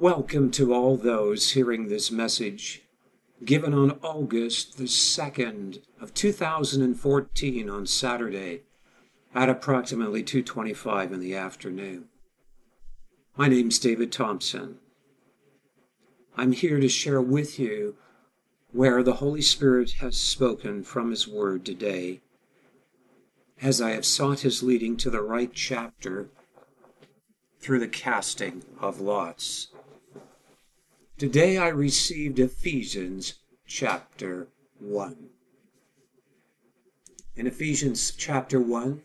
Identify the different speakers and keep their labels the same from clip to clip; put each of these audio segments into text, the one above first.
Speaker 1: Welcome to all those hearing this message given on August the 2nd of 2014 on Saturday at approximately 2:25 in the afternoon. My name's David Thompson. I'm here to share with you where the Holy Spirit has spoken from his word today as I have sought his leading to the right chapter through the casting of lots. Today I received Ephesians chapter 1. In Ephesians chapter 1,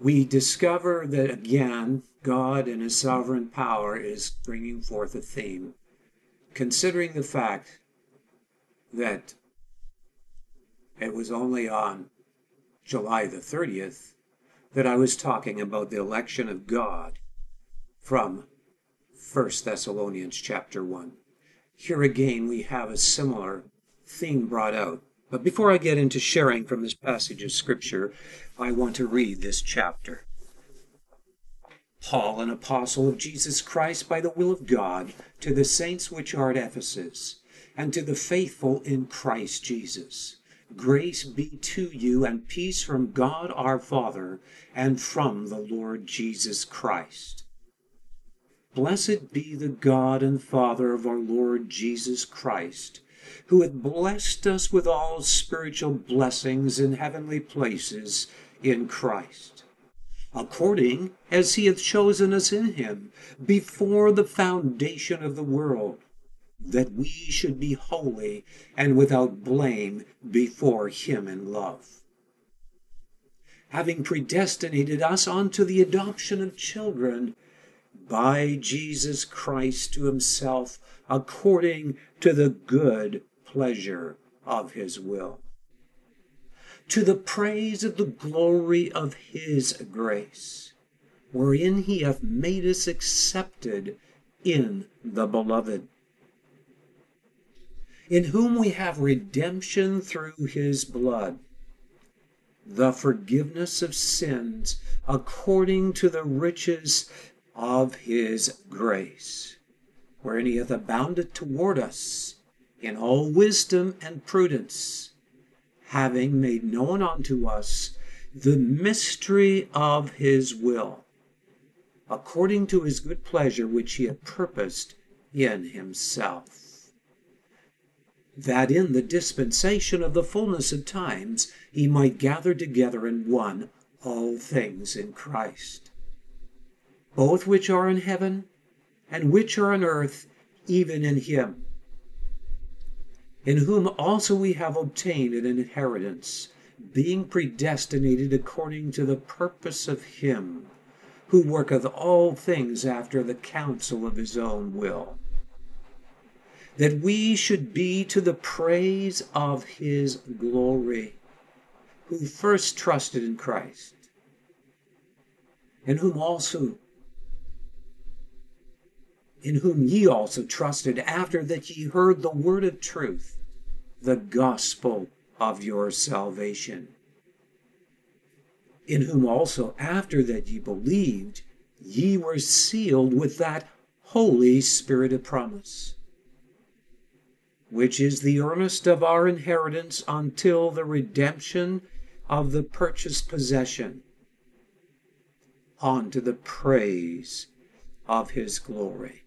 Speaker 1: we discover that again, God in His sovereign power is bringing forth a theme, considering the fact that it was only on July the 30th that I was talking about the election of God from 1 Thessalonians chapter 1. Here again we have a similar theme brought out. But before I get into sharing from this passage of Scripture, I want to read this chapter. Paul, an apostle of Jesus Christ by the will of God, to the saints which are at Ephesus, and to the faithful in Christ Jesus. Grace be to you and peace from God our Father and from the Lord Jesus Christ. Blessed be the God and Father of our Lord Jesus Christ, who hath blessed us with all spiritual blessings in heavenly places in Christ, according as he hath chosen us in him before the foundation of the world, that we should be holy and without blame before him in love. Having predestinated us unto the adoption of children by Jesus Christ to himself according to the good pleasure of his will. To the praise of the glory of his grace, wherein he hath made us accepted in the beloved, in whom we have redemption through his blood, the forgiveness of sins according to the riches of his grace, wherein he hath abounded toward us in all wisdom and prudence, having made known unto us the mystery of his will, according to his good pleasure which he had purposed in himself. That in the dispensation of the fullness of times he might gather together in one all things in Christ both which are in heaven and which are on earth, even in him, in whom also we have obtained an inheritance, being predestinated according to the purpose of him who worketh all things after the counsel of his own will, that we should be to the praise of his glory, who first trusted in Christ, in whom also in whom ye also trusted after that ye heard the word of truth, the gospel of your salvation. In whom also after that ye believed, ye were sealed with that Holy Spirit of promise, which is the earnest of our inheritance until the redemption of the purchased possession, unto the praise of his glory.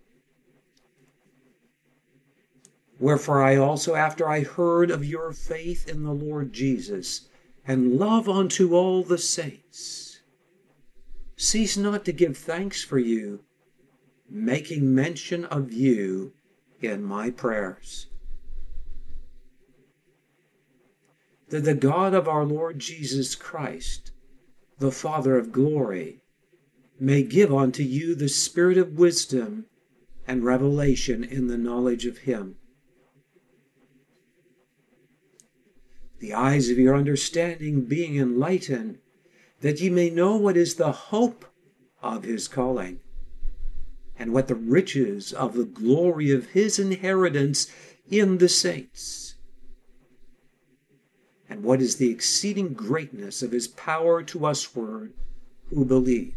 Speaker 1: Wherefore I also, after I heard of your faith in the Lord Jesus, and love unto all the saints, cease not to give thanks for you, making mention of you in my prayers. That the God of our Lord Jesus Christ, the Father of glory, may give unto you the spirit of wisdom and revelation in the knowledge of him the eyes of your understanding being enlightened, that ye may know what is the hope of his calling, and what the riches of the glory of his inheritance in the saints, and what is the exceeding greatness of his power to usward who believe,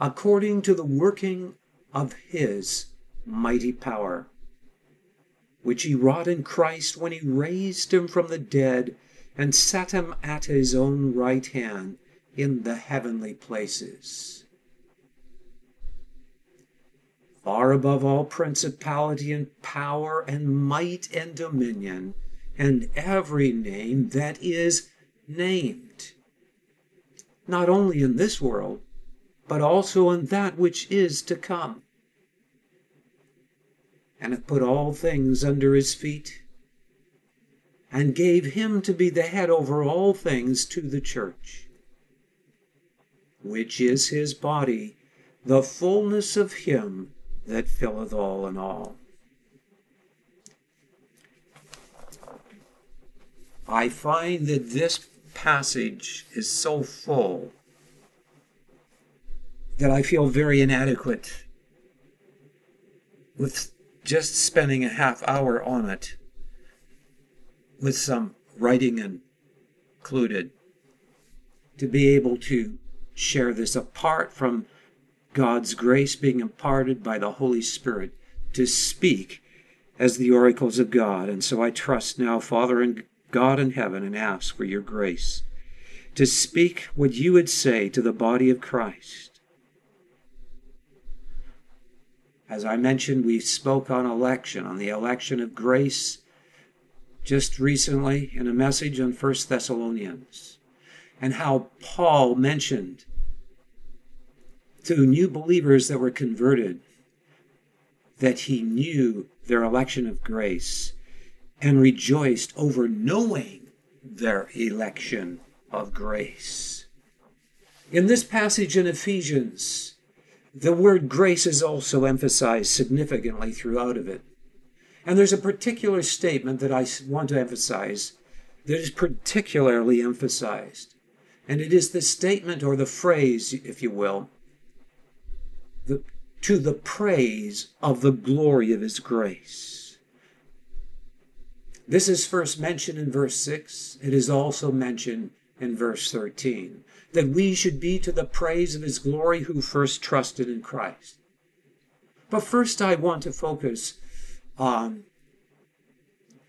Speaker 1: according to the working of his mighty power, which he wrought in Christ when he raised him from the dead and set him at his own right hand in the heavenly places. Far above all principality and power and might and dominion, and every name that is named, not only in this world, but also in that which is to come. And hath put all things under his feet, and gave him to be the head over all things to the church, which is his body, the fullness of him that filleth all in all. I find that this passage is so full that I feel very inadequate with just spending a half hour on it with some writing included to be able to share this apart from God's grace being imparted by the Holy Spirit to speak as the oracles of God. And so I trust now, Father and God in heaven, and ask for your grace to speak what you would say to the body of Christ. As I mentioned, we spoke on election, on the election of grace just recently in a message on First Thessalonians, and how Paul mentioned to new believers that were converted that he knew their election of grace and rejoiced over knowing their election of grace. In this passage in Ephesians, the word grace is also emphasized significantly throughout of it. And there's a particular statement that I want to emphasize that is particularly emphasized. And it is the statement or the phrase, if you will, the, to the praise of the glory of his grace. This is first mentioned in verse 6. It is also mentioned in verse 13 that we should be to the praise of his glory who first trusted in Christ. But first, I want to focus on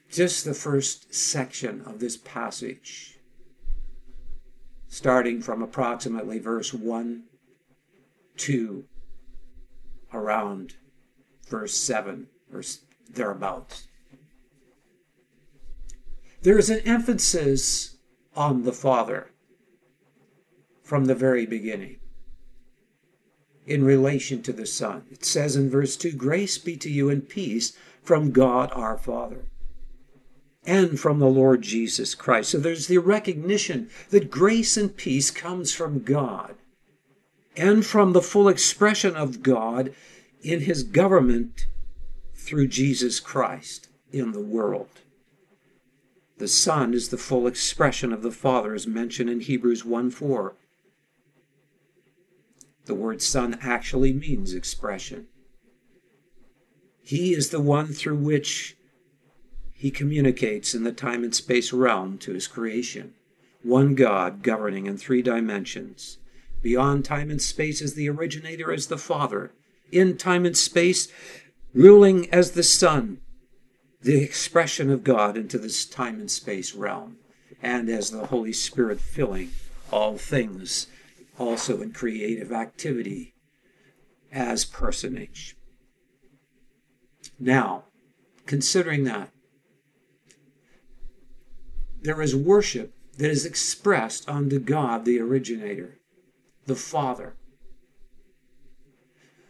Speaker 1: just the first section of this passage, starting from approximately verse 1 to around verse 7 or thereabouts. There is an emphasis on the Father from the very beginning in relation to the Son. It says in verse 2 Grace be to you and peace from God our Father and from the Lord Jesus Christ. So there's the recognition that grace and peace comes from God and from the full expression of God in his government through Jesus Christ in the world. The Son is the full expression of the Father, as mentioned in Hebrews 1 4. The word Son actually means expression. He is the one through which he communicates in the time and space realm to his creation. One God governing in three dimensions Beyond time and space as the originator, as the Father. In time and space, ruling as the Son, the expression of God into this time and space realm, and as the Holy Spirit filling all things, also in creative activity as personage. Now, considering that, there is worship that is expressed unto God, the originator the Father.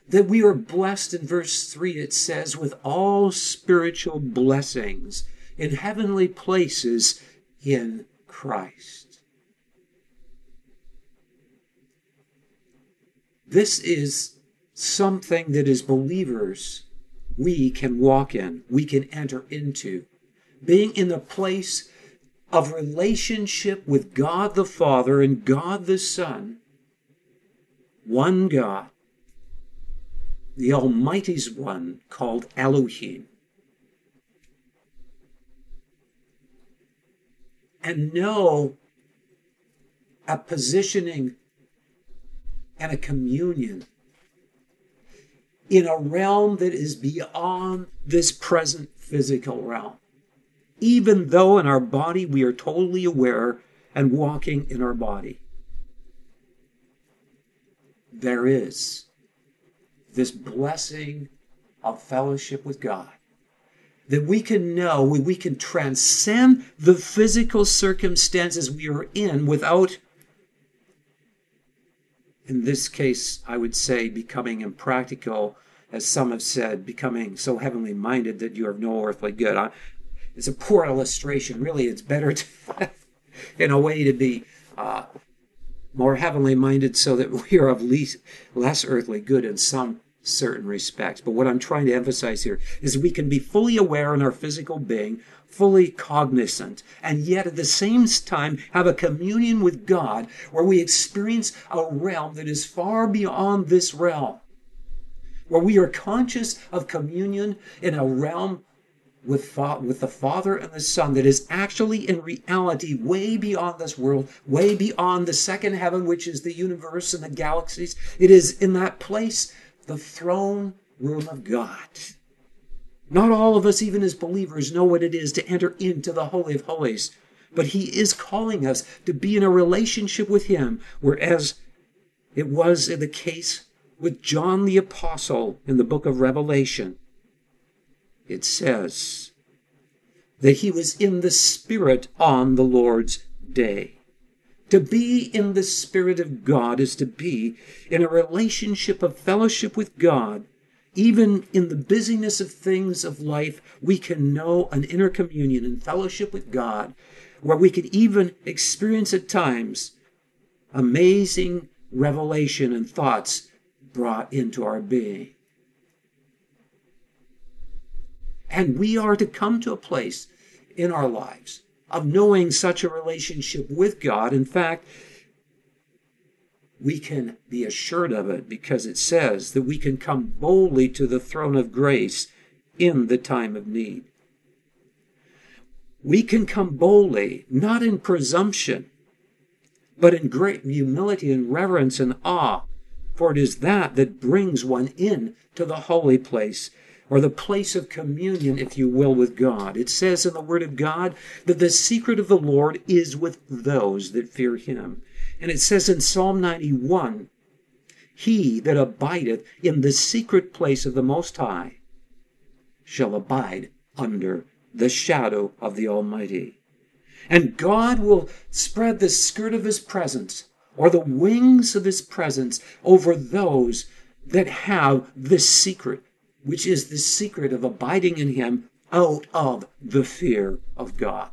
Speaker 1: That we are blessed in verse 3, it says, with all spiritual blessings in heavenly places in Christ. This is something that as believers we can walk in, we can enter into. Being in the place of relationship with God the Father and God the Son one God, the Almighty's one called Elohim. And know a positioning and a communion in a realm that is beyond this present physical realm. Even though in our body we are totally aware and walking in our body, there is this blessing of fellowship with God that we can know, we can transcend the physical circumstances we are in without, in this case, I would say, becoming impractical, as some have said, becoming so heavenly minded that you are no earthly good. I, it's a poor illustration. Really, it's better to, in a way, to be uh, more heavenly minded so that we are of least, less earthly good in some certain respects. But what I'm trying to emphasize here is we can be fully aware in our physical being, fully cognizant, and yet at the same time have a communion with God where we experience a realm that is far beyond this realm. Where we are conscious of communion in a realm with, with the Father and the Son that is actually in reality way beyond this world, way beyond the second heaven, which is the universe and the galaxies. It is in that place the throne room of God. Not all of us, even as believers, know what it is to enter into the Holy of Holies, but He is calling us to be in a relationship with Him, whereas it was the case with John the Apostle in the book of Revelation. It says that he was in the Spirit on the Lord's day. To be in the Spirit of God is to be in a relationship of fellowship with God. Even in the busyness of things of life, we can know an inner communion and fellowship with God where we can even experience at times amazing revelation and thoughts brought into our being. And we are to come to a place in our lives of knowing such a relationship with God. In fact, we can be assured of it because it says that we can come boldly to the throne of grace in the time of need. We can come boldly, not in presumption, but in great humility and reverence and awe, for it is that that brings one in to the holy place or the place of communion, if you will, with God. It says in the Word of God that the secret of the Lord is with those that fear Him. And it says in Psalm 91 He that abideth in the secret place of the Most High shall abide under the shadow of the Almighty. And God will spread the skirt of His presence or the wings of His presence over those that have this secret which is the secret of abiding in Him out of the fear of God.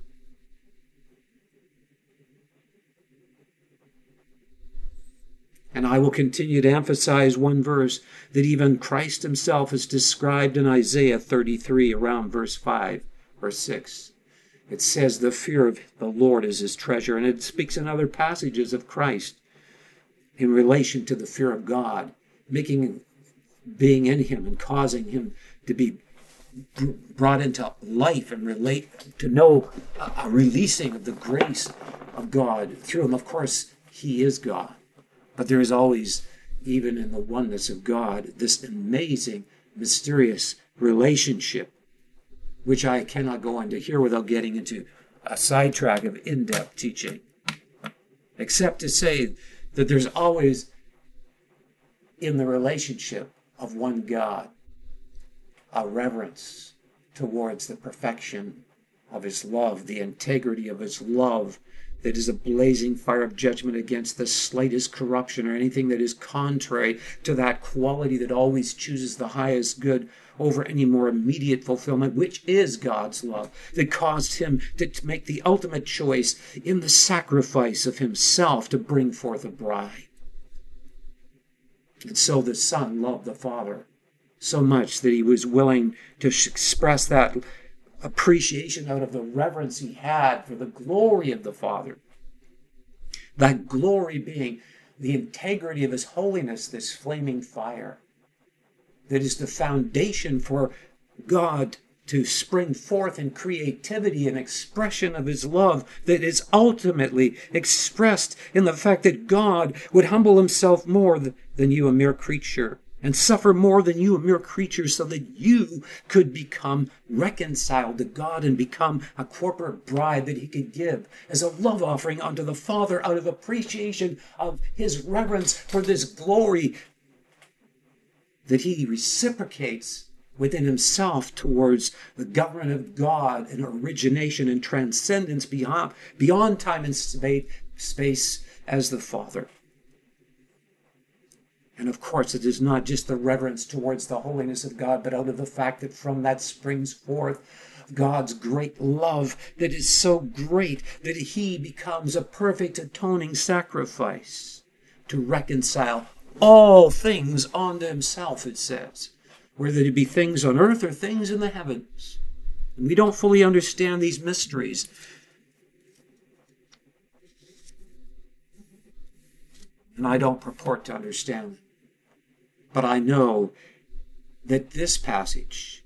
Speaker 1: And I will continue to emphasize one verse that even Christ himself is described in Isaiah 33, around verse 5 or 6. It says, The fear of the Lord is his treasure. And it speaks in other passages of Christ in relation to the fear of God, making being in him and causing him to be brought into life and relate to know a, releasing of the grace of God through him. Of course, he is God, but there is always, even in the oneness of God, this amazing, mysterious relationship, which I cannot go into here without getting into a sidetrack of in depth teaching, except to say that there's always in the relationship of one God, a reverence towards the perfection of his love, the integrity of his love that is a blazing fire of judgment against the slightest corruption or anything that is contrary to that quality that always chooses the highest good over any more immediate fulfillment, which is God's love, that caused him to make the ultimate choice in the sacrifice of himself to bring forth a bride. And so the Son loved the Father so much that he was willing to express that appreciation out of the reverence he had for the glory of the Father. That glory being the integrity of his holiness, this flaming fire, that is the foundation for God to spring forth in creativity and expression of his love that is ultimately expressed in the fact that God would humble himself more than you, a mere creature, and suffer more than you, a mere creature, so that you could become reconciled to God and become a corporate bride that he could give as a love offering unto the Father out of appreciation of his reverence for this glory that he reciprocates within himself towards the government of God and origination and transcendence beyond, beyond time and space as the Father. And of course, it is not just the reverence towards the holiness of God, but out of the fact that from that springs forth God's great love that is so great that he becomes a perfect atoning sacrifice to reconcile all things unto himself, it says, whether it be things on earth or things in the heavens. And we don't fully understand these mysteries. And I don't purport to understand them. But I know that this passage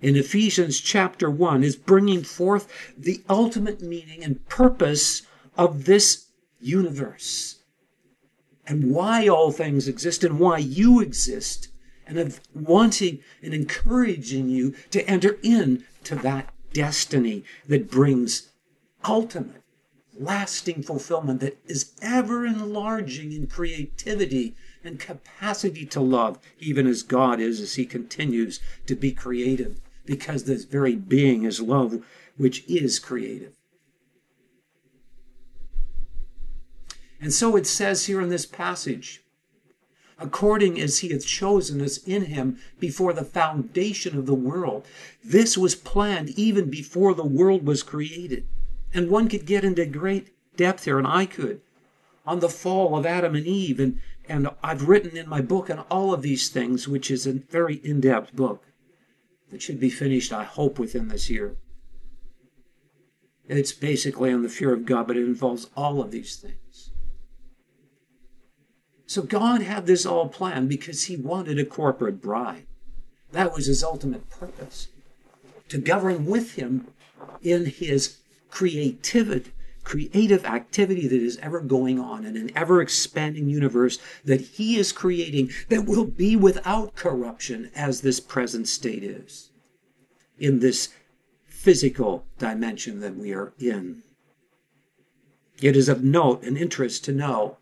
Speaker 1: in Ephesians chapter 1 is bringing forth the ultimate meaning and purpose of this universe and why all things exist and why you exist and of wanting and encouraging you to enter into that destiny that brings ultimate lasting fulfillment that is ever enlarging in creativity and capacity to love, even as God is as He continues to be creative, because this very being is love, which is creative. And so it says here in this passage, according as he hath chosen us in him before the foundation of the world. This was planned even before the world was created. And one could get into great depth here, and I could, on the fall of Adam and Eve and and I've written in my book on all of these things, which is a very in depth book that should be finished, I hope, within this year. It's basically on the fear of God, but it involves all of these things. So God had this all planned because He wanted a corporate bride. That was His ultimate purpose to govern with Him in His creativity creative activity that is ever going on in an ever expanding universe that he is creating that will be without corruption as this present state is in this physical dimension that we are in. It is of note and interest to know,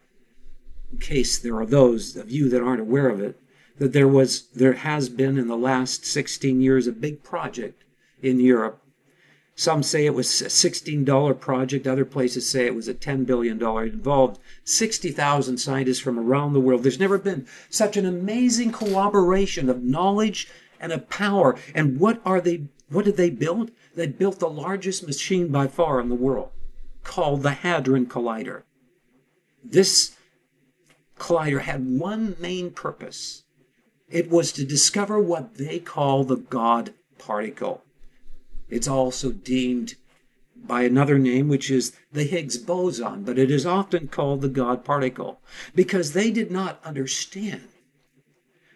Speaker 1: in case there are those of you that aren't aware of it, that there was there has been in the last 16 years a big project in Europe some say it was a $16 project. Other places say it was a $10 billion. It involved 60,000 scientists from around the world. There's never been such an amazing cooperation of knowledge and of power. And what are they, what did they build? They built the largest machine by far in the world called the Hadron Collider. This collider had one main purpose. It was to discover what they call the God particle. It's also deemed by another name, which is the Higgs boson, but it is often called the God particle because they did not understand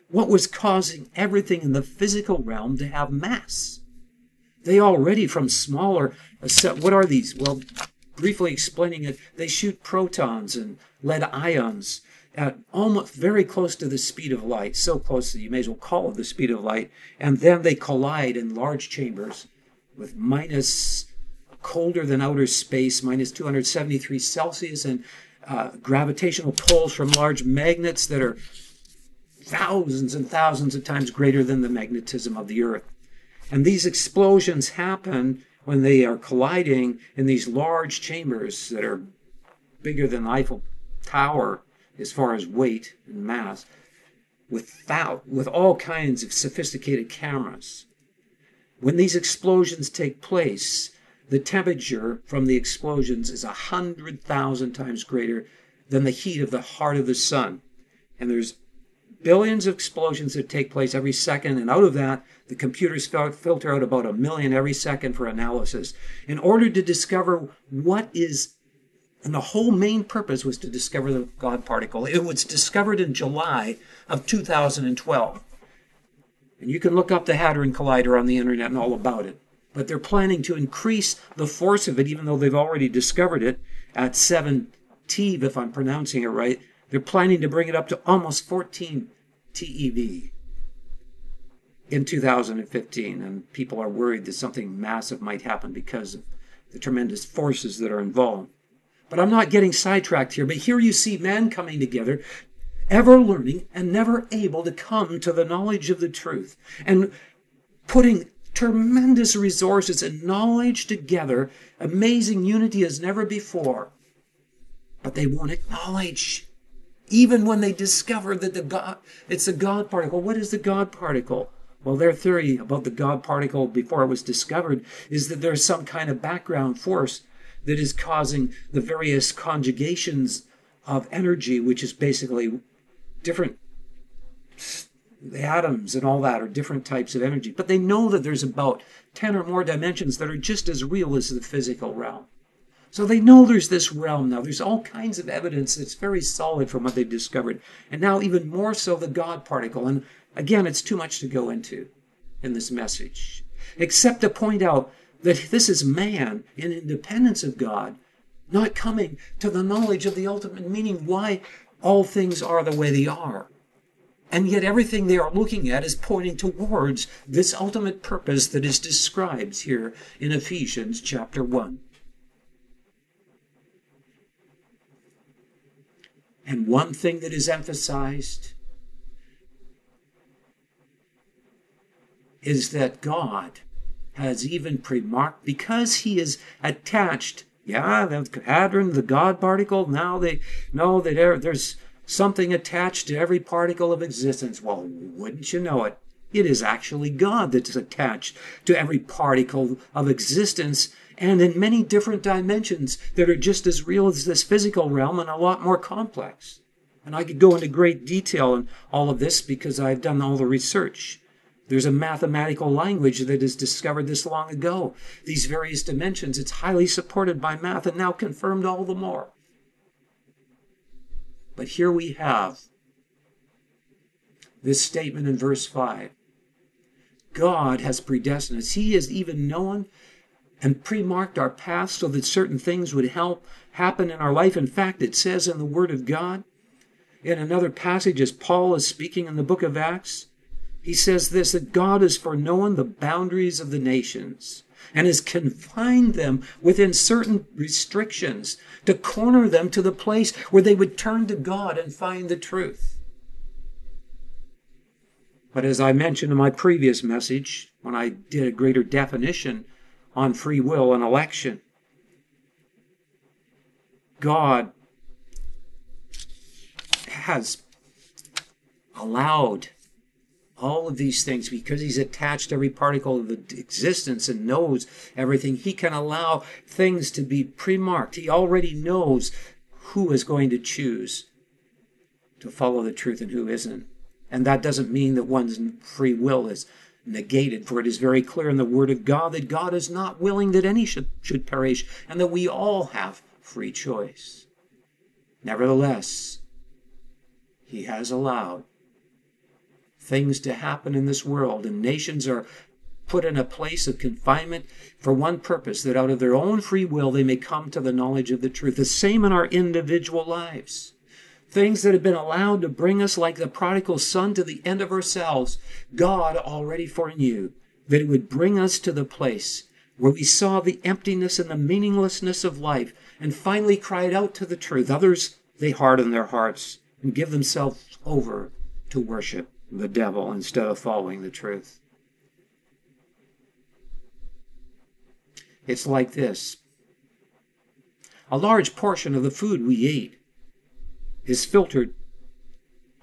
Speaker 1: what was causing everything in the physical realm to have mass. They already, from smaller, uh, what are these? Well, briefly explaining it, they shoot protons and lead ions at almost very close to the speed of light, so close that you may as well call it the speed of light, and then they collide in large chambers with minus colder than outer space, minus 273 Celsius, and uh, gravitational pulls from large magnets that are thousands and thousands of times greater than the magnetism of the Earth. And these explosions happen when they are colliding in these large chambers that are bigger than the Eiffel Tower as far as weight and mass, without, with all kinds of sophisticated cameras. When these explosions take place, the temperature from the explosions is a hundred thousand times greater than the heat of the heart of the sun. And there's billions of explosions that take place every second, and out of that, the computers filter out about a million every second for analysis in order to discover what is. And the whole main purpose was to discover the God particle. It was discovered in July of 2012. And you can look up the Hadron Collider on the internet and all about it. But they're planning to increase the force of it, even though they've already discovered it at 7 TeV, if I'm pronouncing it right. They're planning to bring it up to almost 14 TeV in 2015, and people are worried that something massive might happen because of the tremendous forces that are involved. But I'm not getting sidetracked here. But here you see men coming together, ever learning and never able to come to the knowledge of the truth, and putting tremendous resources and knowledge together, amazing unity as never before. But they won't acknowledge. Even when they discover that the God, it's a God particle. What is the God particle? Well, their theory about the God particle before it was discovered is that there's some kind of background force that is causing the various conjugations of energy, which is basically different the atoms and all that are different types of energy. But they know that there's about 10 or more dimensions that are just as real as the physical realm. So they know there's this realm now. There's all kinds of evidence that's very solid from what they've discovered. And now, even more so, the God particle. And Again, it's too much to go into in this message, except to point out that this is man in independence of God, not coming to the knowledge of the ultimate meaning why all things are the way they are. And yet, everything they are looking at is pointing towards this ultimate purpose that is described here in Ephesians chapter 1. And one thing that is emphasized is that God has even pre-marked because he is attached. Yeah, the hadron, the God particle. Now they know that there's something attached to every particle of existence. Well, wouldn't you know it? It is actually God that's attached to every particle of existence and in many different dimensions that are just as real as this physical realm and a lot more complex. And I could go into great detail in all of this because I've done all the research. There's a mathematical language that is discovered this long ago. These various dimensions, it's highly supported by math and now confirmed all the more. But here we have this statement in verse 5 God has predestined us. He has even known and pre-marked our path so that certain things would help happen in our life. In fact, it says in the Word of God, in another passage, as Paul is speaking in the book of Acts, he says this that God has foreknown the boundaries of the nations and has confined them within certain restrictions to corner them to the place where they would turn to God and find the truth. But as I mentioned in my previous message, when I did a greater definition on free will and election, God has allowed all of these things because he's attached every particle of existence and knows everything he can allow things to be pre-marked. He already knows who is going to choose to follow the truth and who isn't. And that doesn't mean that one's free will is negated for it is very clear in the word of god that god is not willing that any should, should perish and that we all have free choice. Nevertheless he has allowed things to happen in this world, and nations are put in a place of confinement for one purpose that out of their own free will they may come to the knowledge of the truth. The same in our individual lives. Things that have been allowed to bring us, like the prodigal son, to the end of ourselves. God already foreknew that it would bring us to the place where we saw the emptiness and the meaninglessness of life and finally cried out to the truth. Others, they harden their hearts and give themselves over to worship the devil instead of following the truth. It's like this a large portion of the food we eat is filtered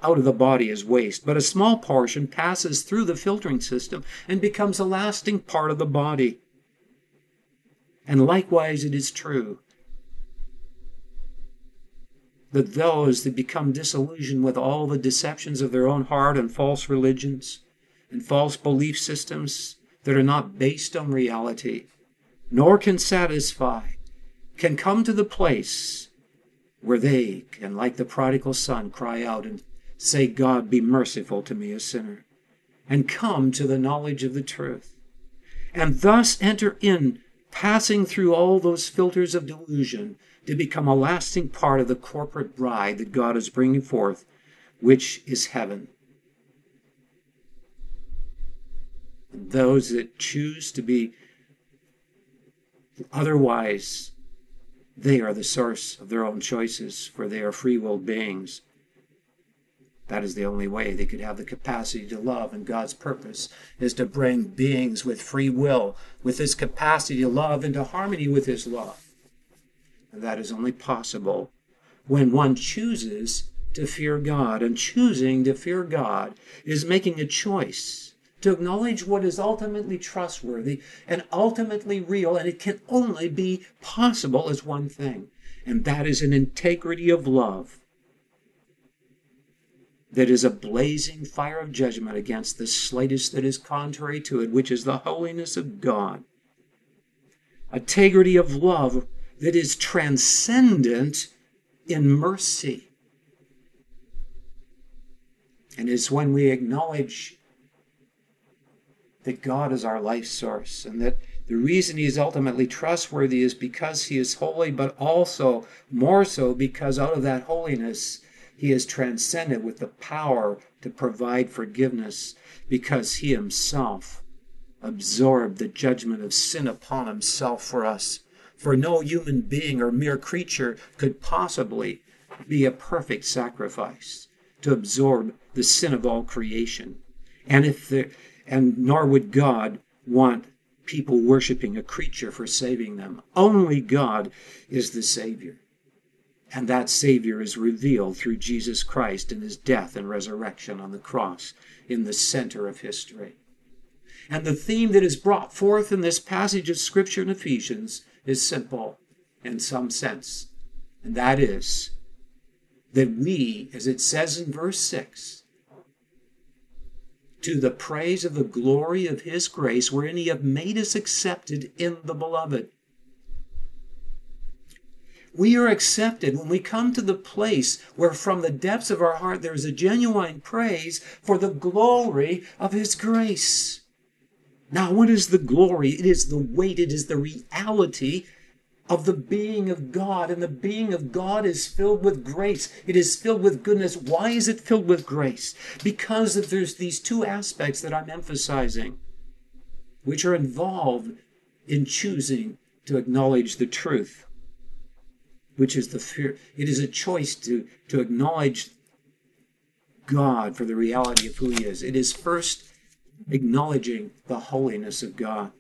Speaker 1: out of the body as waste, but a small portion passes through the filtering system and becomes a lasting part of the body. And likewise, it is true that those that become disillusioned with all the deceptions of their own heart and false religions and false belief systems that are not based on reality, nor can satisfy, can come to the place where they can, like the prodigal son, cry out and say, God, be merciful to me, a sinner, and come to the knowledge of the truth, and thus enter in, passing through all those filters of delusion to become a lasting part of the corporate bride that God is bringing forth, which is heaven. Those that choose to be otherwise, they are the source of their own choices, for they are free willed beings. That is the only way they could have the capacity to love, and God's purpose is to bring beings with free will, with this capacity to love, into harmony with His love. That is only possible when one chooses to fear God. And choosing to fear God is making a choice to acknowledge what is ultimately trustworthy and ultimately real, and it can only be possible as one thing, and that is an integrity of love that is a blazing fire of judgment against the slightest that is contrary to it, which is the holiness of God. Integrity of love that is transcendent in mercy. And it's when we acknowledge that God is our life source and that the reason he is ultimately trustworthy is because he is holy, but also more so because out of that holiness he is transcended with the power to provide forgiveness because he himself absorbed the judgment of sin upon himself for us. For no human being or mere creature could possibly be a perfect sacrifice to absorb the sin of all creation. And if the, and nor would God want people worshiping a creature for saving them. Only God is the Savior. And that Savior is revealed through Jesus Christ in his death and resurrection on the cross in the center of history. And the theme that is brought forth in this passage of Scripture in Ephesians is simple in some sense. And that is that we, as it says in verse 6, to the praise of the glory of his grace, wherein he hath made us accepted in the beloved we are accepted when we come to the place where from the depths of our heart there is a genuine praise for the glory of His grace. Now, what is the glory? It is the weight, it is the reality of the being of God. And the being of God is filled with grace. It is filled with goodness. Why is it filled with grace? Because there's these two aspects that I'm emphasizing, which are involved in choosing to acknowledge the truth which is the fear. It is a choice to, to acknowledge God for the reality of who He is. It is first acknowledging the holiness of God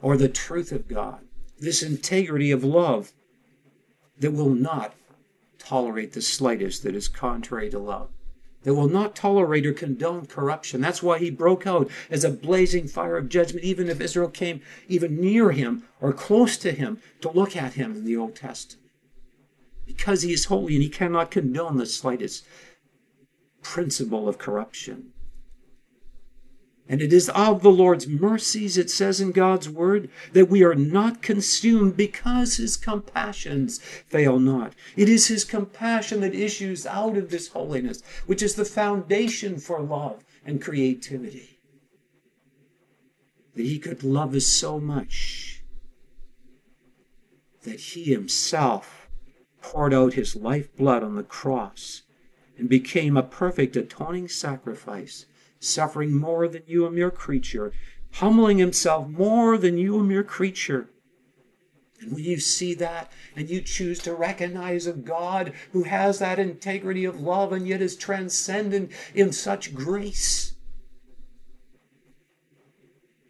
Speaker 1: or the truth of God, this integrity of love that will not tolerate the slightest that is contrary to love. That will not tolerate or condone corruption. That's why he broke out as a blazing fire of judgment, even if Israel came even near him or close to him to look at him in the Old Testament because he is holy and he cannot condone the slightest principle of corruption. And it is of the Lord's mercies, it says in God's word, that we are not consumed because his compassions fail not. It is his compassion that issues out of this holiness, which is the foundation for love and creativity. That he could love us so much that he himself poured out his lifeblood on the cross and became a perfect atoning sacrifice, suffering more than you, a mere creature, humbling himself more than you, a mere creature. And when you see that and you choose to recognize a God who has that integrity of love and yet is transcendent in such grace,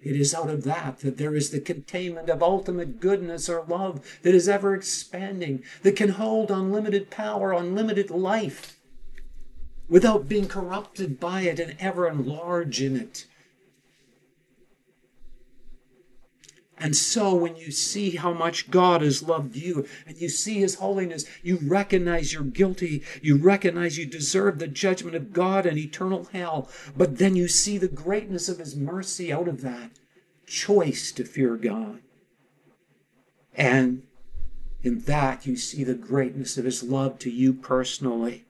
Speaker 1: it is out of that that there is the containment of ultimate goodness or love that is ever expanding, that can hold unlimited power, unlimited life, without being corrupted by it and ever enlarge in it. And so, when you see how much God has loved you and you see His holiness, you recognize you're guilty. You recognize you deserve the judgment of God and eternal hell. But then you see the greatness of His mercy out of that choice to fear God. And in that, you see the greatness of His love to you personally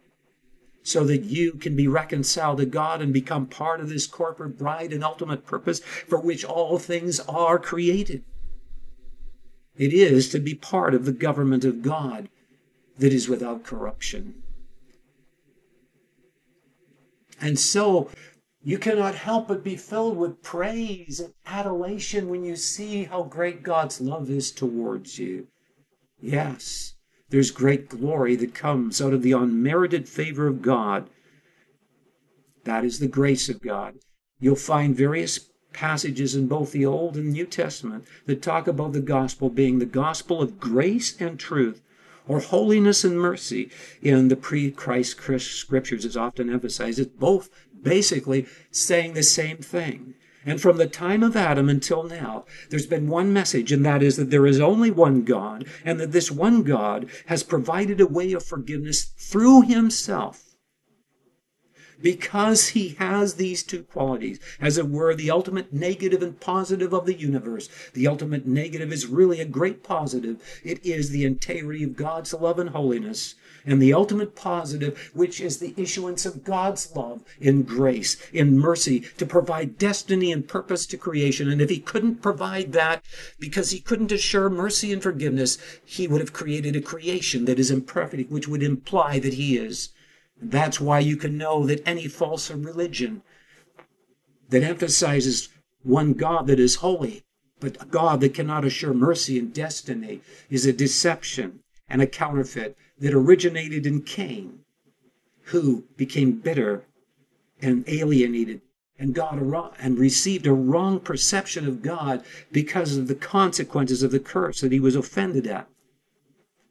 Speaker 1: so that you can be reconciled to God and become part of this corporate bride and ultimate purpose for which all things are created. It is to be part of the government of God that is without corruption. And so You cannot help but be filled with praise and adulation when you see how great God's love is towards you. Yes, there's great glory that comes out of the unmerited favor of God. That is the grace of God. You'll find various passages in both the Old and New Testament that talk about the gospel being the gospel of grace and truth, or holiness and mercy in the pre Christ scriptures is often emphasized. It's both basically saying the same thing. And from the time of Adam until now, there's been one message, and that is that there is only one God, and that this one God has provided a way of forgiveness through himself because he has these two qualities, as it were, the ultimate negative and positive of the universe. The ultimate negative is really a great positive. It is the integrity of God's love and holiness. And the ultimate positive, which is the issuance of God's love in grace, in mercy, to provide destiny and purpose to creation. And if he couldn't provide that because he couldn't assure mercy and forgiveness, he would have created a creation that is imperfect, which would imply that he is. That's why you can know that any false religion that emphasizes one God that is holy, but a God that cannot assure mercy and destiny, is a deception and a counterfeit that originated in Cain, who became bitter and alienated and wrong, and received a wrong perception of God because of the consequences of the curse that he was offended at,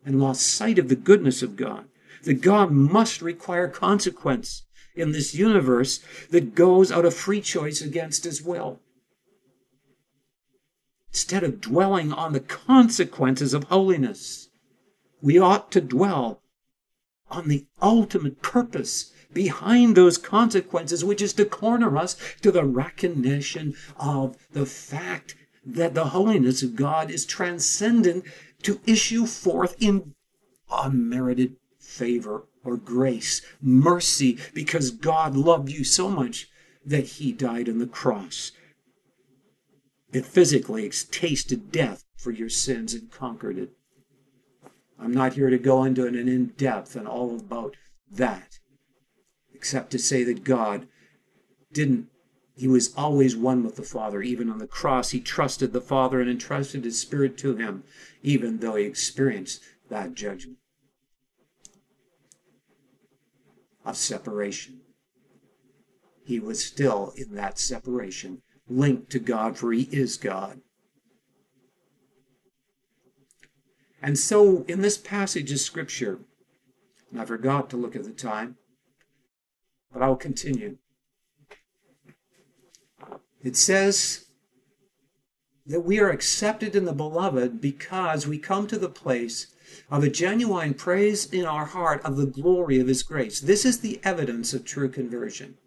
Speaker 1: and lost sight of the goodness of God that God must require consequence in this universe that goes out of free choice against his will. Instead of dwelling on the consequences of holiness, we ought to dwell on the ultimate purpose behind those consequences, which is to corner us to the recognition of the fact that the holiness of God is transcendent to issue forth in unmerited favor or grace, mercy, because God loved you so much that he died on the cross. It physically tasted death for your sins and conquered it. I'm not here to go into an in depth and all about that, except to say that God didn't, he was always one with the Father. Even on the cross, he trusted the Father and entrusted his Spirit to him, even though he experienced that judgment. of separation. He was still in that separation, linked to God, for he is God. And so, in this passage of Scripture, and I forgot to look at the time, but I'll continue. It says that we are accepted in the beloved because we come to the place of a genuine praise in our heart of the glory of His grace. This is the evidence of true conversion.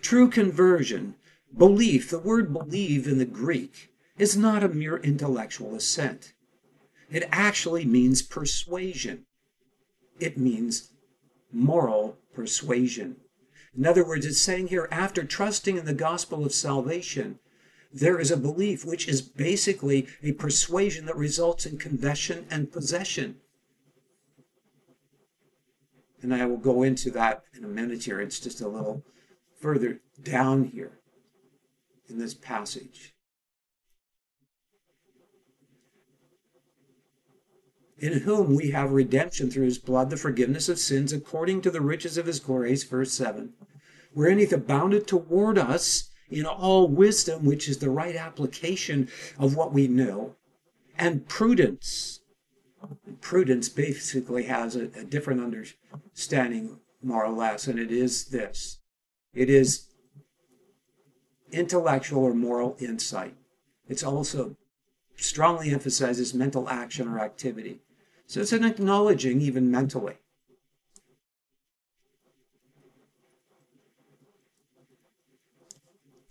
Speaker 1: True conversion, belief, the word believe in the Greek, is not a mere intellectual assent. It actually means persuasion. It means moral persuasion. In other words, it's saying here, after trusting in the gospel of salvation, there is a belief which is basically a persuasion that results in confession and possession. And I will go into that in a minute here. It's just a little further down here in this passage. In whom we have redemption through his blood, the forgiveness of sins, according to the riches of his grace, verse 7, wherein he abounded toward us in all wisdom, which is the right application of what we know, and prudence. Prudence basically has a, a different understanding, more or less, and it is this it is intellectual or moral insight. It's also strongly emphasizes mental action or activity. So it's an acknowledging, even mentally,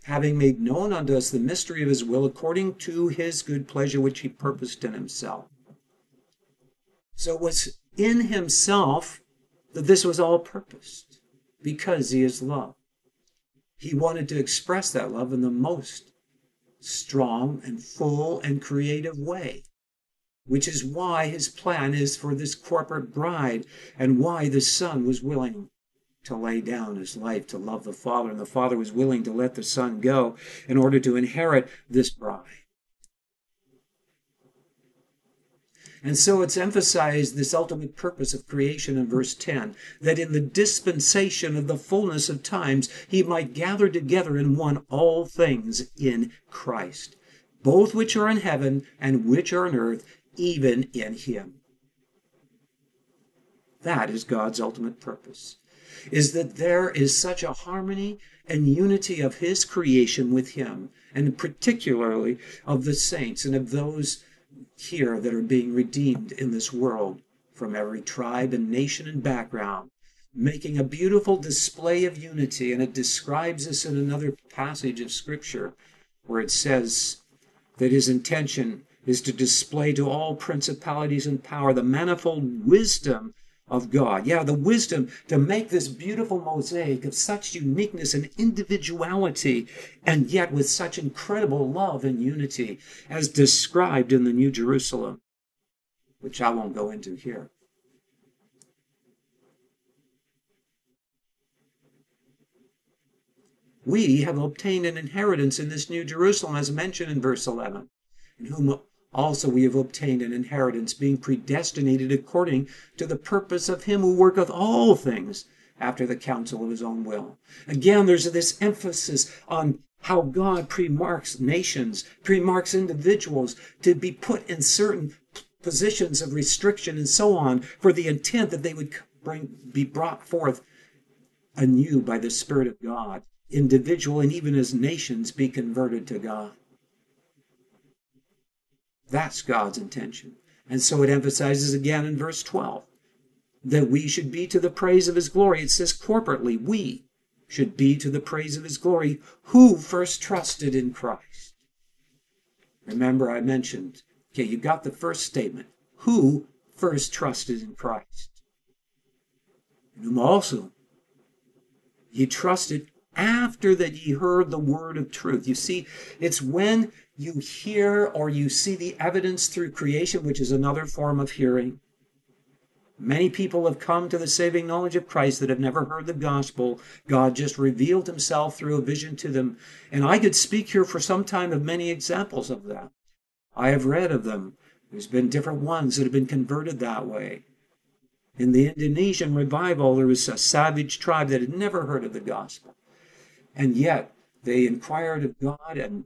Speaker 1: having made known unto us the mystery of his will according to his good pleasure which he purposed in himself. So it was in himself that this was all purposed because he is love. He wanted to express that love in the most strong and full and creative way, which is why his plan is for this corporate bride and why the Son was willing to lay down his life to love the Father, and the Father was willing to let the Son go in order to inherit this bride. And so it's emphasized this ultimate purpose of creation in verse 10 that in the dispensation of the fullness of times he might gather together in one all things in Christ, both which are in heaven and which are on earth, even in him. That is God's ultimate purpose is that there is such a harmony and unity of his creation with him, and particularly of the saints and of those here that are being redeemed in this world from every tribe and nation and background, making a beautiful display of unity. And it describes this in another passage of Scripture where it says that his intention is to display to all principalities and power the manifold wisdom of God. Yeah, the wisdom to make this beautiful mosaic of such uniqueness and individuality, and yet with such incredible love and unity, as described in the New Jerusalem, which I won't go into here. We have obtained an inheritance in this New Jerusalem, as mentioned in verse 11, in whom also we have obtained an inheritance, being predestinated according to the purpose of him who worketh all things after the counsel of his own will. Again, there's this emphasis on how God premarks nations, premarks individuals to be put in certain positions of restriction and so on for the intent that they would bring, be brought forth anew by the Spirit of God, individual and even as nations be converted to God. That's God's intention. And so it emphasizes again in verse 12 that we should be to the praise of his glory. It says corporately, we should be to the praise of his glory who first trusted in Christ. Remember, I mentioned, okay, you got the first statement who first trusted in Christ. And whom also he trusted after that ye heard the word of truth. You see, it's when you hear or you see the evidence through creation, which is another form of hearing. Many people have come to the saving knowledge of Christ that have never heard the gospel. God just revealed himself through a vision to them. And I could speak here for some time of many examples of that. I have read of them. There's been different ones that have been converted that way. In the Indonesian revival, there was a savage tribe that had never heard of the gospel. And yet, they inquired of God and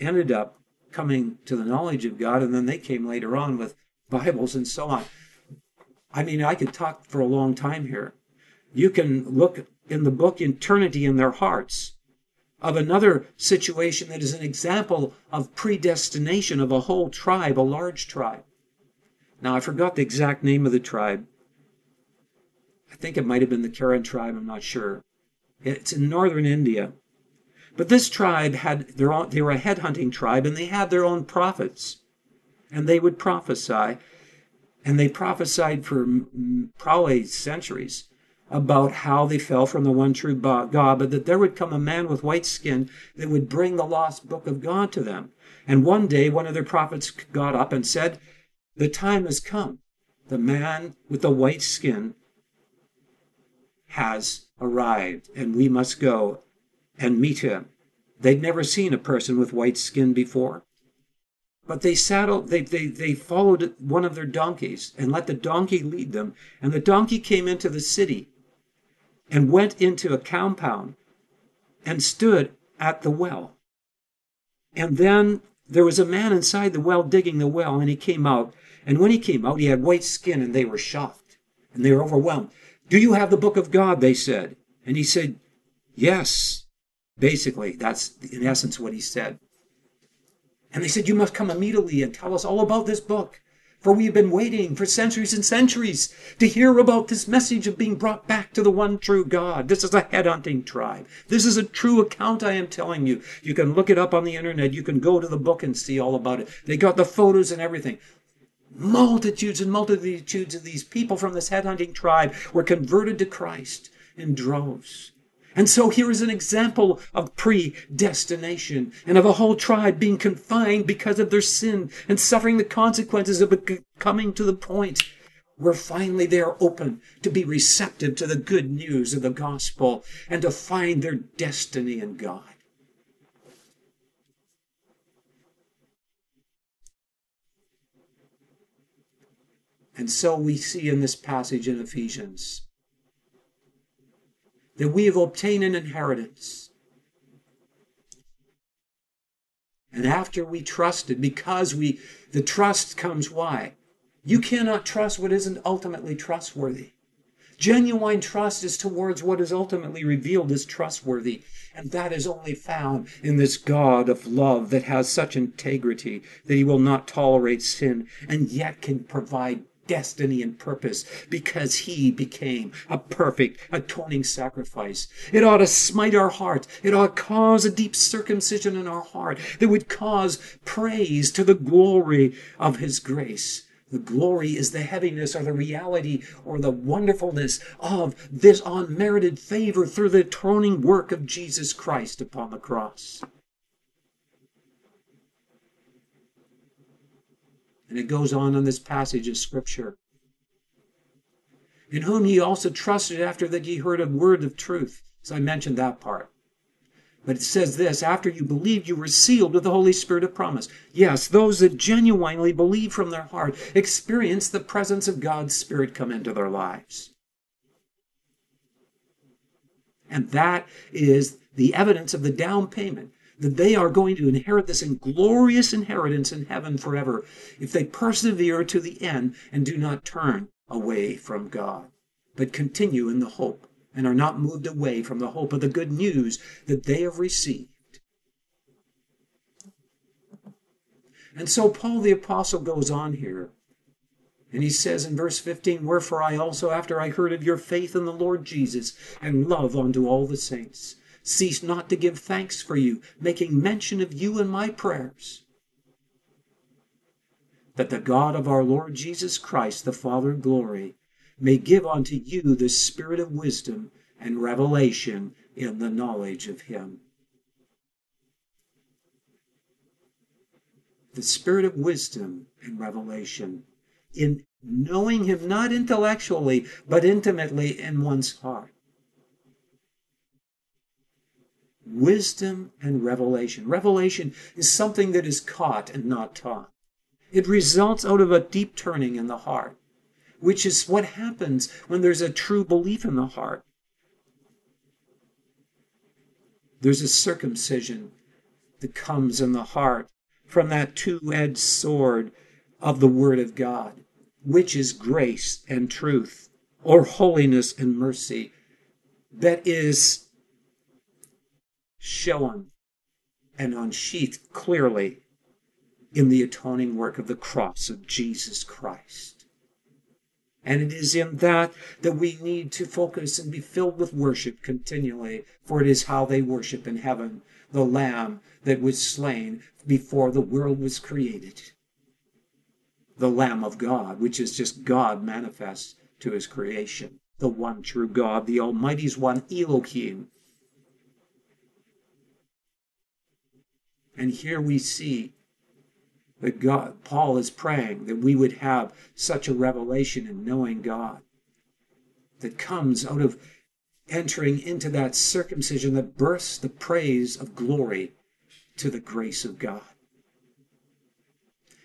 Speaker 1: ended up coming to the knowledge of God, and then they came later on with Bibles and so on. I mean, I could talk for a long time here. You can look in the book Eternity in Their Hearts of another situation that is an example of predestination of a whole tribe, a large tribe. Now, I forgot the exact name of the tribe. I think it might have been the Karen tribe, I'm not sure. It's in northern India. But this tribe had their own, they were a headhunting tribe and they had their own prophets. And they would prophesy. And they prophesied for probably centuries about how they fell from the one true God, but that there would come a man with white skin that would bring the lost book of God to them. And one day, one of their prophets got up and said, The time has come. The man with the white skin has arrived, and we must go and meet him. They'd never seen a person with white skin before. But they saddled, they, they, they followed one of their donkeys and let the donkey lead them. And the donkey came into the city and went into a compound and stood at the well. And then there was a man inside the well digging the well, and he came out. And when he came out, he had white skin, and they were shocked and they were overwhelmed. Do you have the book of God? They said. And he said, Yes. Basically, that's in essence what he said. And they said, You must come immediately and tell us all about this book. For we have been waiting for centuries and centuries to hear about this message of being brought back to the one true God. This is a headhunting tribe. This is a true account I am telling you. You can look it up on the internet. You can go to the book and see all about it. They got the photos and everything. Multitudes and multitudes of these people from this headhunting tribe were converted to Christ in droves. And so here is an example of predestination and of a whole tribe being confined because of their sin and suffering the consequences of coming to the point where finally they are open to be receptive to the good news of the gospel and to find their destiny in God. And so we see in this passage in Ephesians that we have obtained an inheritance. And after we trusted, because we, the trust comes why? You cannot trust what isn't ultimately trustworthy. Genuine trust is towards what is ultimately revealed as trustworthy. And that is only found in this God of love that has such integrity that he will not tolerate sin and yet can provide destiny and purpose because he became a perfect atoning sacrifice. It ought to smite our heart. It ought to cause a deep circumcision in our heart that would cause praise to the glory of his grace. The glory is the heaviness or the reality or the wonderfulness of this unmerited favor through the atoning work of Jesus Christ upon the cross. And it goes on in this passage of Scripture. In whom he also trusted after that ye heard a word of truth. So I mentioned that part. But it says this after you believed, you were sealed with the Holy Spirit of promise. Yes, those that genuinely believe from their heart experience the presence of God's Spirit come into their lives. And that is the evidence of the down payment that they are going to inherit this glorious inheritance in heaven forever if they persevere to the end and do not turn away from God, but continue in the hope and are not moved away from the hope of the good news that they have received. And so Paul the Apostle goes on here, and he says in verse 15, Wherefore I also, after I heard of your faith in the Lord Jesus and love unto all the saints, cease not to give thanks for you, making mention of you in my prayers. That the God of our Lord Jesus Christ, the Father of glory, may give unto you the spirit of wisdom and revelation in the knowledge of him. The spirit of wisdom and revelation in knowing him not intellectually, but intimately in one's heart. Wisdom and revelation. Revelation is something that is caught and not taught. It results out of a deep turning in the heart, which is what happens when there's a true belief in the heart. There's a circumcision that comes in the heart from that two edged sword of the Word of God, which is grace and truth, or holiness and mercy, that is shown and unsheathed clearly in the atoning work of the cross of Jesus Christ. And it is in that that we need to focus and be filled with worship continually, for it is how they worship in heaven the Lamb that was slain before the world was created. The Lamb of God, which is just God manifest to his creation. The one true God, the Almighty's one Elohim, And here we see that God, Paul is praying that we would have such a revelation in knowing God that comes out of entering into that circumcision that bursts the praise of glory to the grace of God.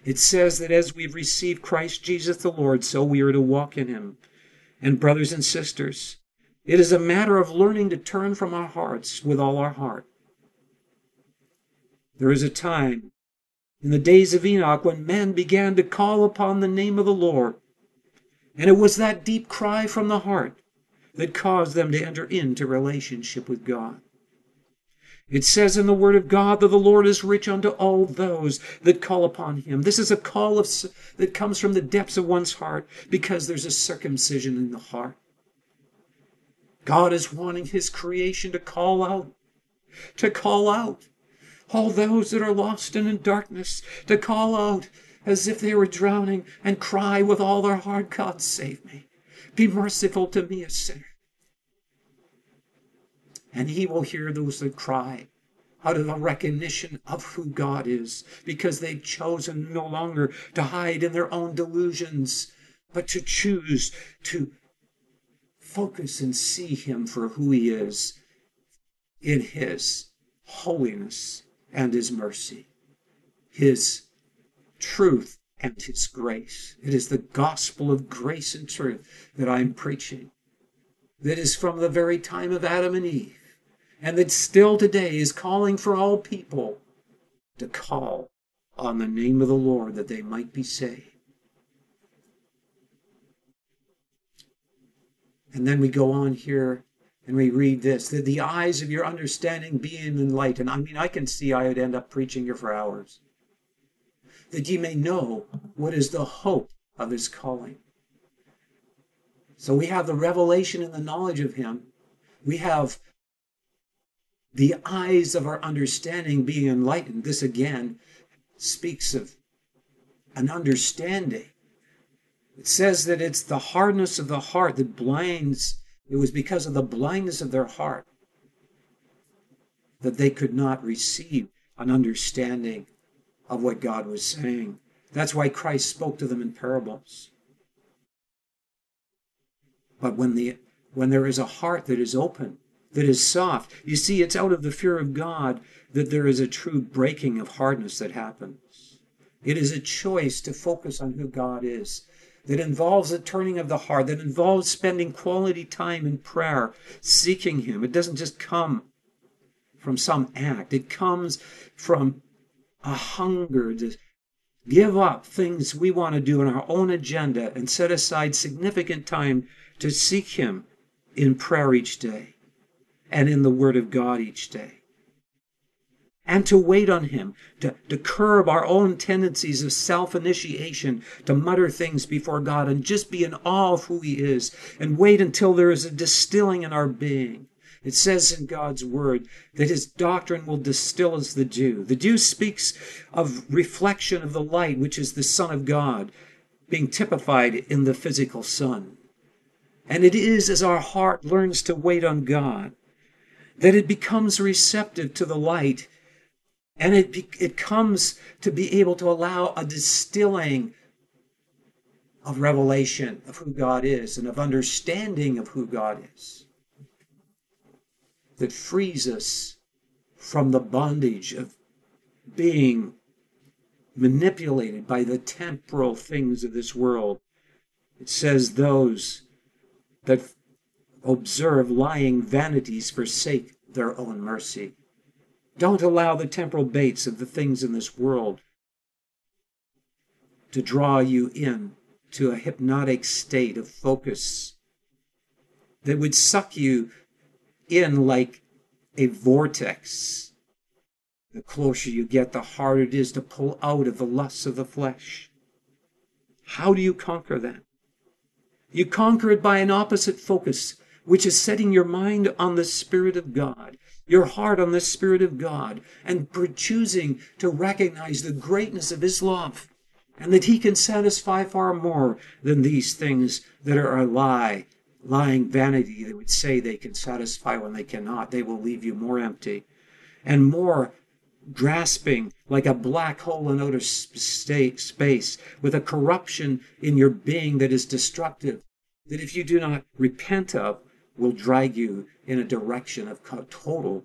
Speaker 1: It says that as we've received Christ Jesus the Lord, so we are to walk in him. And brothers and sisters, it is a matter of learning to turn from our hearts with all our heart there is a time in the days of Enoch when men began to call upon the name of the Lord. And it was that deep cry from the heart that caused them to enter into relationship with God. It says in the Word of God that the Lord is rich unto all those that call upon Him. This is a call of, that comes from the depths of one's heart because there's a circumcision in the heart. God is wanting His creation to call out, to call out all those that are lost and in darkness, to call out as if they were drowning and cry with all their heart, God, save me. Be merciful to me, a sinner. And he will hear those that cry out of a recognition of who God is, because they've chosen no longer to hide in their own delusions but to choose to focus and see him for who he is in his holiness and his mercy, his truth and his grace. It is the gospel of grace and truth that I'm preaching. That is from the very time of Adam and Eve, and that still today is calling for all people to call on the name of the Lord that they might be saved. And then we go on here and we read this that the eyes of your understanding being enlightened. I mean, I can see I would end up preaching here for hours. That ye may know what is the hope of his calling. So we have the revelation and the knowledge of him. We have the eyes of our understanding being enlightened. This again speaks of an understanding it says that it's the hardness of the heart that blinds. It was because of the blindness of their heart that they could not receive an understanding of what God was saying. That's why Christ spoke to them in parables. But when the when there is a heart that is open, that is soft, you see, it's out of the fear of God that there is a true breaking of hardness that happens. It is a choice to focus on who God is that involves a turning of the heart, that involves spending quality time in prayer, seeking Him. It doesn't just come from some act, it comes from a hunger to give up things we want to do on our own agenda and set aside significant time to seek Him in prayer each day and in the Word of God each day and to wait on Him, to, to curb our own tendencies of self initiation, to mutter things before God and just be in awe of who He is, and wait until there is a distilling in our being. It says in God's word that his doctrine will distill as the dew. The dew speaks of reflection of the light, which is the Son of God, being typified in the physical sun. And it is as our heart learns to wait on God that it becomes receptive to the light and it, it comes to be able to allow a distilling of revelation of who God is and of understanding of who God is that frees us from the bondage of being manipulated by the temporal things of this world. It says, Those that observe lying vanities forsake their own mercy. Don't allow the temporal baits of the things in this world to draw you in to a hypnotic state of focus that would suck you in like a vortex. The closer you get, the harder it is to pull out of the lusts of the flesh. How do you conquer that? You conquer it by an opposite focus, which is setting your mind on the Spirit of God your heart on the Spirit of God and choosing to recognize the greatness of His love and that He can satisfy far more than these things that are a lie, lying vanity that would say they can satisfy when they cannot. They will leave you more empty and more grasping like a black hole in outer space with a corruption in your being that is destructive, that if you do not repent of, will drag you in a direction of total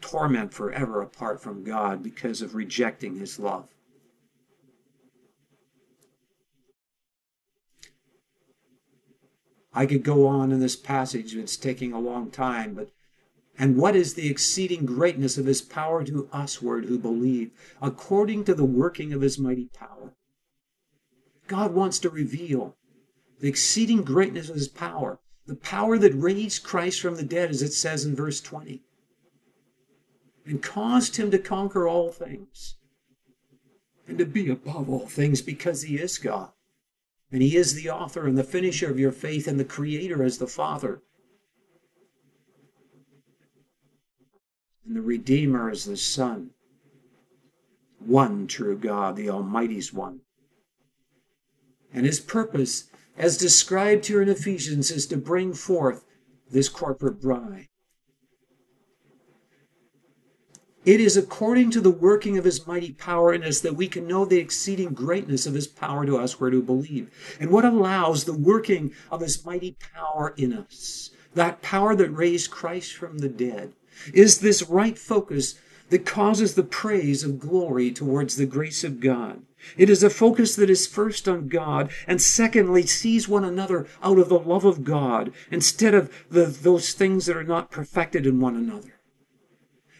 Speaker 1: torment forever apart from God because of rejecting His love. I could go on in this passage, it's taking a long time, but and what is the exceeding greatness of his power to usward who believe, according to the working of his mighty power? God wants to reveal the exceeding greatness of his power the power that raised Christ from the dead, as it says in verse 20, and caused him to conquer all things and to be above all things because he is God. And he is the author and the finisher of your faith and the creator as the Father. And the Redeemer as the Son. One true God, the Almighty's one. And his purpose as described here in Ephesians, is to bring forth this corporate bride. It is according to the working of his mighty power in us that we can know the exceeding greatness of his power to us where to believe. And what allows the working of his mighty power in us, that power that raised Christ from the dead, is this right focus that causes the praise of glory towards the grace of God. It is a focus that is first on God and secondly sees one another out of the love of God instead of the, those things that are not perfected in one another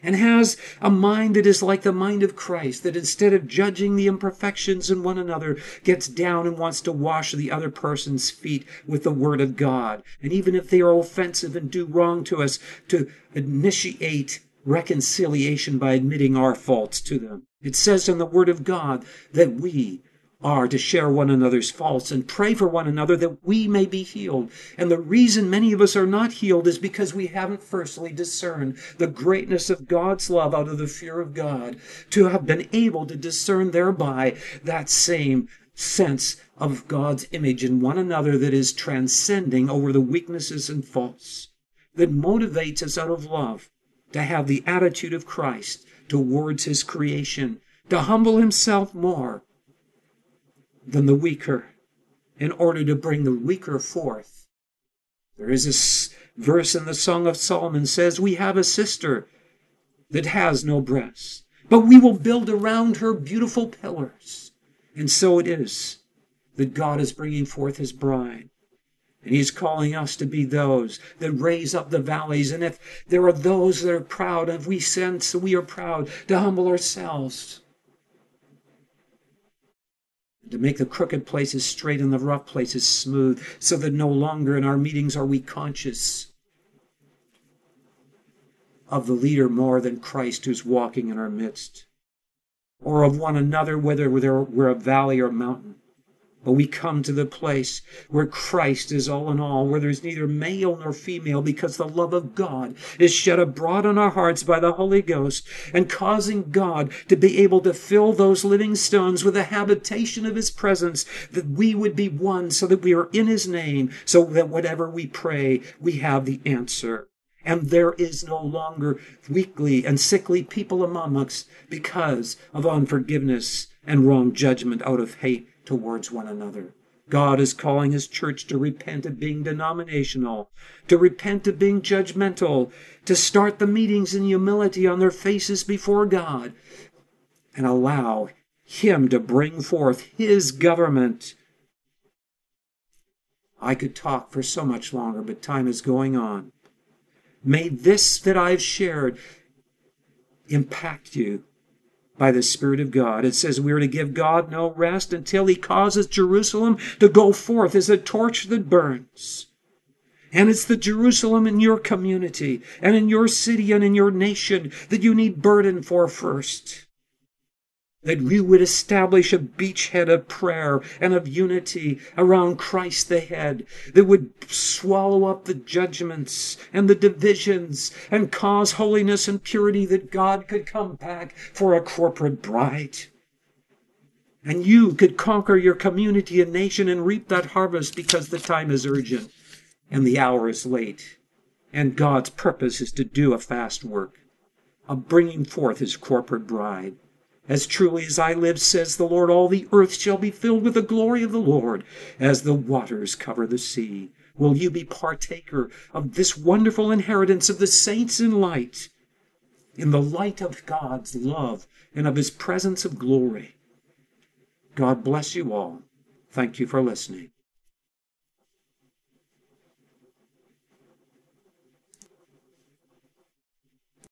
Speaker 1: and has a mind that is like the mind of Christ, that instead of judging the imperfections in one another, gets down and wants to wash the other person's feet with the Word of God. And even if they are offensive and do wrong to us, to initiate reconciliation by admitting our faults to them. It says in the Word of God that we are to share one another's faults and pray for one another that we may be healed. And the reason many of us are not healed is because we haven't firstly discerned the greatness of God's love out of the fear of God, to have been able to discern thereby that same sense of God's image in one another that is transcending over the weaknesses and faults, that motivates us out of love to have the attitude of Christ towards his creation, to humble himself more than the weaker in order to bring the weaker forth. There is a verse in the Song of Solomon says, We have a sister that has no breasts, but we will build around her beautiful pillars. And so it is that God is bringing forth his bride. And he's calling us to be those that raise up the valleys. And if there are those that are proud, if we sense we are proud, to humble ourselves to make the crooked places straight and the rough places smooth, so that no longer in our meetings are we conscious of the leader more than Christ who's walking in our midst, or of one another, whether we're a valley or a mountain. But we come to the place where Christ is all in all, where there's neither male nor female, because the love of God is shed abroad on our hearts by the Holy Ghost, and causing God to be able to fill those living stones with the habitation of His presence, that we would be one, so that we are in His name, so that whatever we pray, we have the answer. And there is no longer weakly and sickly people among us because of unforgiveness and wrong judgment out of hate towards one another. God is calling his church to repent of being denominational, to repent of being judgmental, to start the meetings in humility on their faces before God, and allow him to bring forth his government. I could talk for so much longer, but time is going on. May this that I've shared impact you by the Spirit of God. It says we are to give God no rest until He causes Jerusalem to go forth as a torch that burns. And it's the Jerusalem in your community and in your city and in your nation that you need burden for first that we would establish a beachhead of prayer and of unity around Christ the head that would swallow up the judgments and the divisions and cause holiness and purity that God could come back for a corporate bride. And you could conquer your community and nation and reap that harvest because the time is urgent and the hour is late. And God's purpose is to do a fast work of bringing forth his corporate bride. As truly as I live, says the Lord, all the earth shall be filled with the glory of the Lord, as the waters cover the sea. Will you be partaker of this wonderful inheritance of the saints in light, in the light of God's love and of his presence of glory? God bless you all. Thank you for listening.